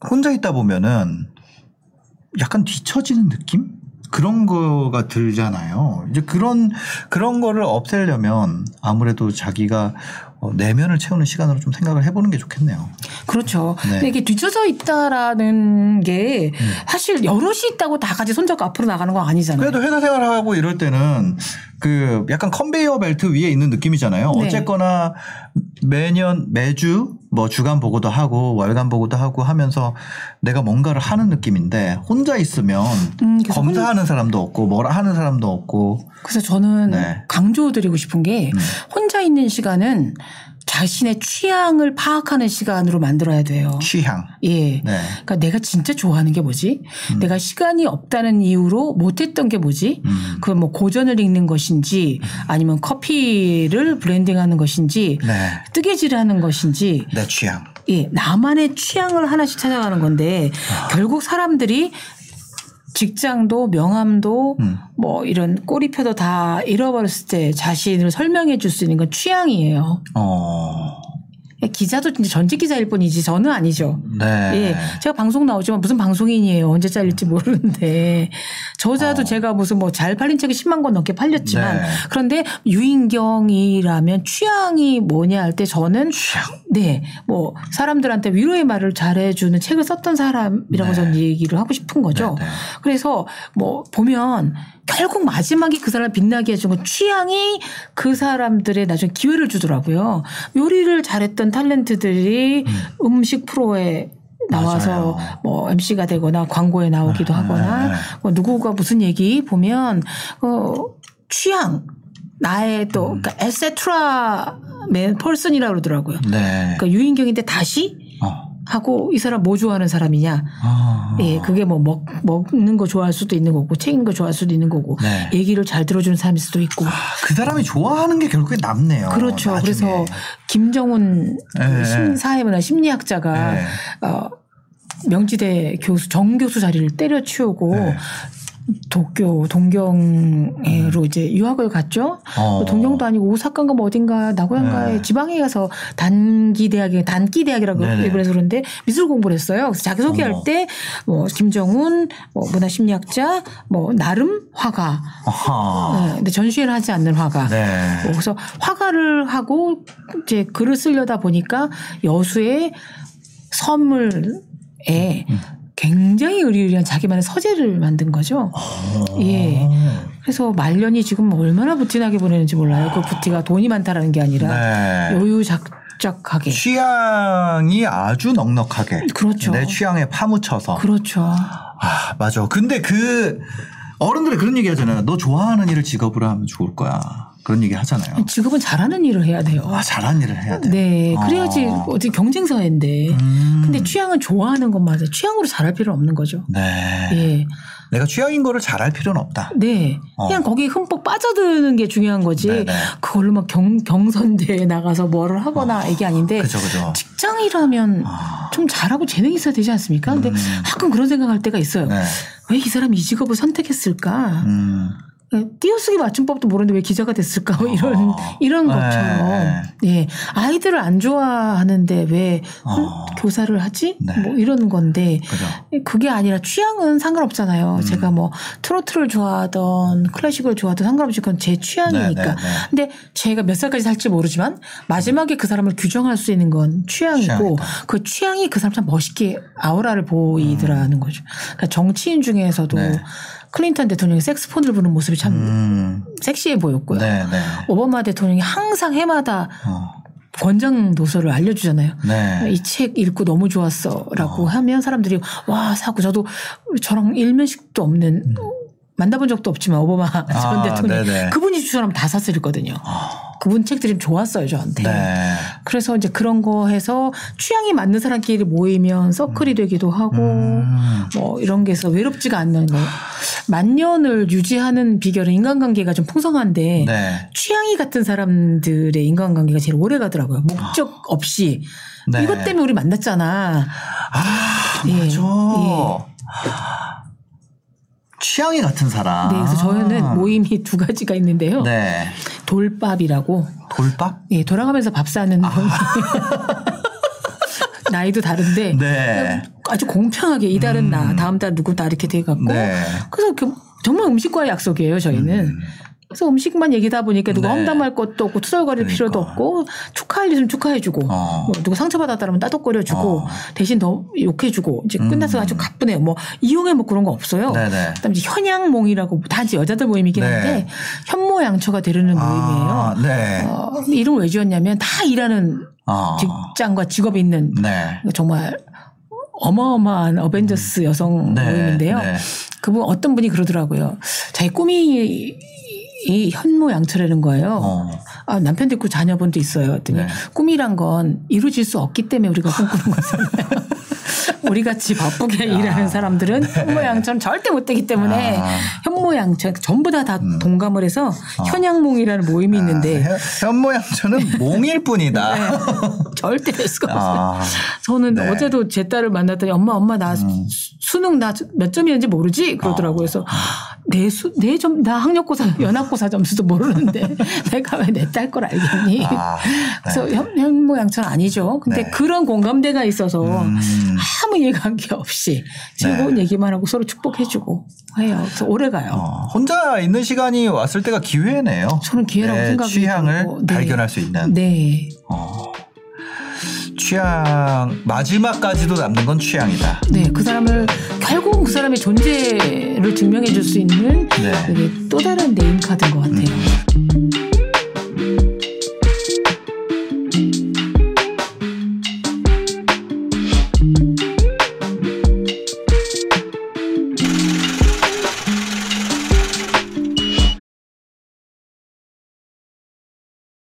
혼자 있다 보면은 약간 뒤처지는 느낌? 그런 거가 들잖아요. 이제 그런 그런 거를 없애려면 아무래도 자기가 어, 내면을 채우는 시간으로 좀 생각을 해보는 게 좋겠네요. 그렇죠. 네. 음. 근데 이게 뒤쳐져 있다라는 게 사실 여럿이 있다고 다 같이 손잡고 앞으로 나가는 건 아니잖아요. 그래도 회사 생활하고 이럴 때는 그 약간 컨베이어 벨트 위에 있는 느낌이잖아요. 네. 어쨌거나 매년 매주 뭐 주간 보고도 하고 월간 보고도 하고 하면서 내가 뭔가를 하는 느낌인데 혼자 있으면 음, 검사하는 사람도 없고 뭐라 하는 사람도 없고 그래서 저는 네. 강조드리고 싶은 게 음. 혼자 있는 시간은 자신의 취향을 파악하는 시간으로 만들어야 돼요. 취향. 예. 네. 음. 그러니까 내가 진짜 좋아하는 게 뭐지? 내가 시간이 없다는 이유로 못했던 게 뭐지? 음. 그뭐 고전을 읽는 것인지 아니면 커피를 브랜딩하는 것인지 네. 뜨개질하는 것인지 내 취향. 예, 나만의 취향을 하나씩 찾아가는 건데 아. 결국 사람들이 직장도 명함도 음. 뭐 이런 꼬리표도 다 잃어버렸을 때 자신을 설명해 줄 수 있는 건 취향이에요. 어. 기자도 진짜 전직 기자일 뿐이지 저는 아니죠. 네. 예, 제가 방송 나오지만 무슨 방송인이에요. 언제 잘릴지 모르는데 저자도 어. 제가 무슨 뭐 잘 팔린 책이 10만 권 넘게 팔렸지만 네. 그런데 유인경이라면 취향이 뭐냐 할 때 저는 취향. 네, 뭐 사람들한테 위로의 말을 잘해 주는 책을 썼던 사람이라고 네. 저는 얘기를 하고 싶은 거죠. 네, 네. 그래서 뭐 보면 결국 마지막에 그 사람을 빛나게 해준 건 취향이 그 사람들의 나중에 기회를 주더라고요. 요리를 잘했던 탤런트들이 음. 식 프로에 나와서 맞아요. 뭐 MC가 되거나 광고에 나오기도 네, 하거나 네. 뭐 누구가 무슨 얘기 보면 어 취향 나의 또 음. 그러니까 에세트라 맨 펄슨이라고 그러더라고요. 네. 그러니까 유인경인데 다시 어. 하고 이 사람 뭐 좋아하는 사람이냐. 아. 예, 그게 뭐 먹, 먹는 거 좋아할 수도 있는 거고 책 읽는 거 좋아할 수도 있는 거고 네. 얘기를 잘 들어주는 사람일 수도 있고. 그 사람이 좋아하는 게 결국에 남네요. 그렇죠. 나중에. 그래서 김정훈 네. 심- 사회문화 심리학자가 네. 어, 명지대 교수 정 교수 자리를 때려치우고 네. 도쿄 동경으로 이제 유학을 갔죠. 어. 동경도 아니고 오사카인가 뭐 어딘가 나고야인가에 네. 지방에 가서 단기 대학에 단기 대학이라고. 얘기를 해서 그런데 미술 공부를 했어요. 그래서 자기 소개할 어머. 때뭐 김정훈 뭐 문화심리학자 뭐 나름 화가 아하. 네, 근데 전시회를 하지 않는 화가 네. 뭐 그래서 화가를 하고 이제 글을 쓰려다 보니까 여수의 선물에 굉장히 의리의리한 자기만의 서재를 만든 거죠. 예. 그래서 말년이 지금 얼마나 부티나게 보내는지 몰라요. 그 부티가 돈이 많다라는 게 아니라 네. 여유작작하게. 취향이 아주 넉넉하게. 그렇죠. 내 취향에 파묻혀서. 그렇죠. 아, 맞아. 근데 그 어른들이 그런 얘기 하잖아요. 너 좋아하는 일을 직업으로 하면 좋을 거야. 그런 얘기 하잖아요. 직업은 잘하는 일을 해야 돼요. 아, 잘하는 일을 해야 돼. 네. 그래야지 어. 어디 경쟁 사회인데. 음. 근데 취향은 좋아하는 건 맞아요. 취향으로 잘할 필요는 없는 거죠. 네. 예. 내가 취향인 거를 잘할 필요는 없다. 네. 그냥 어. 거기에 흠뻑 빠져드는 게 중요한 거지. 네네. 그걸로 막 경, 경선대에 나가서 뭐를 하거나 이게 아닌데. 그죠, 그죠. 직장이라면 아. 좀 잘하고 재능이 있어야 되지 않습니까? 근데 가끔 그런 생각할 때가 있어요. 네. 왜이 사람이 이 직업을 선택했을까? 음. 예, 띄어쓰기 맞춤법도 모르는데 왜 기자가 됐을까? 뭐 이런 어. 이런 네. 것처럼 예 아이들을 안 좋아하는데 왜 어. 교사를 하지? 네. 뭐 이런 건데 그죠. 그게 아니라 취향은 상관없잖아요. 음. 제가 뭐 트로트를 좋아하던 클래식을 좋아하던 상관없이 그건 제 취향이니까. 네, 네, 네. 근데 제가 몇 살까지 살지 모르지만 마지막에 그 사람을 규정할 수 있는 건 취향이고 취향이다. 그 취향이 그 사람 참 멋있게 아우라를 보이더라는 거죠. 그러니까 정치인 중에서도 네. 클린턴 대통령이 색스폰을 부는 모습이 참 음. 섹시해 보였고요. 네, 네. 오바마 대통령이 항상 해마다 어. 권장 도서를 알려주잖아요. 네. 이책 읽고 너무 좋았어라고 하면 사람들이 와 사고 저도 저랑 일면식도 없는 만나본 적도 없지만 오바마 전 음. 아, 대통령 네네. 그분이 추천하면 다 샀을 거든요. 그분 책들이 좋았어요 저한테. 네. 그래서 이제 그런 거 해서 취향이 맞는 사람끼리 모이면 서클이 되기도 하고 음. 뭐 이런 게 있어 외롭지가 않는 거. 만년을 유지하는 비결은 인간관계가 좀 풍성한데 네. 취향이 같은 사람들의 인간관계가 제일 오래 가더라고요. 목적 없이 네. 이것 때문에 우리 만났잖아. 아, 예, 맞아. 예. 취향이 같은 사람. 네, 그래서 저희는 모임이 두 가지가 있는데요. 아. 네. 돌밥이라고 돌밥? 예, 돌아가면서 밥 사는 아. 모임. 나이도 다른데 네. 아주 공평하게 이달은 나 다음 달 누구 다 이렇게 돼 갖고 네. 그래서 그 정말 음식과의 약속이에요 저희는. 음. 그래서 음식만 얘기다 보니까 누가 네. 험담할 것도 없고 투덜거릴 그러니까. 필요도 없고 축하할 일은 축하해주고 어. 뭐 누가 상처받았다면 따독거려주고 어. 대신 더 욕해주고 이제 음. 끝나서 아주 가뿐해요. 뭐 이용해 뭐 그런 거 없어요. 네네. 그다음에 이제 현양몽이라고 단지 여자들 모임이긴 네. 한데 현모양처가 되르는 모임이에요. 아, 네. 어, 근데 이름을 왜 지었냐면 다 일하는 아. 직장과 직업이 있는 네. 정말 어마어마한 어벤져스 여성 네, 모임인데요. 네. 그분 어떤 분이 그러더라고요. 자기 꿈이 이 현모양처라는 거예요. 어. 아, 남편도 있고 자녀분도 있어요. 했더니 네. 꿈이란 건 이루어질 수 없기 때문에 우리가 꿈꾸는 거잖아요. 우리 같이 바쁘게 일하는 사람들은 현모양처럼 절대 못 되기 때문에 아. 현모양처 전부 다다 동감을 해서 현양몽이라는 모임이 있는데 현- 현모양처는 몽일 뿐이다. 네. 절대 될 수가 없어요. 아. 저는 네. 음. 어제도 제 딸을 만났더니 엄마 엄마 나 수- 수능 나 몇 점이었는지 모르지 그러더라고요. 그래서 내수 내점 나 학력고사 연합고사 점수도 모르는데 내가 왜 내 딸 걸 알겠니? 아, 그래서 현, 현모양처는 아니죠. 근데 네. 그런 공감대가 있어서 음. 아무 이해관계 없이 즐거운 네. 얘기만 하고 서로 축복해주고 해요. 그래서 오래 가요. 어, 혼자 있는 시간이 왔을 때가 기회네요. 저는 기회라고 내 생각이 취향을. 네. 발견할 수 있는. 네. 어. 취향 마지막까지도 남는 건 취향이다. 네, 그 사람을 결국 그 사람의 존재를 증명해 줄 수 있는 네. 또 다른 네임 카드인 것 같아요.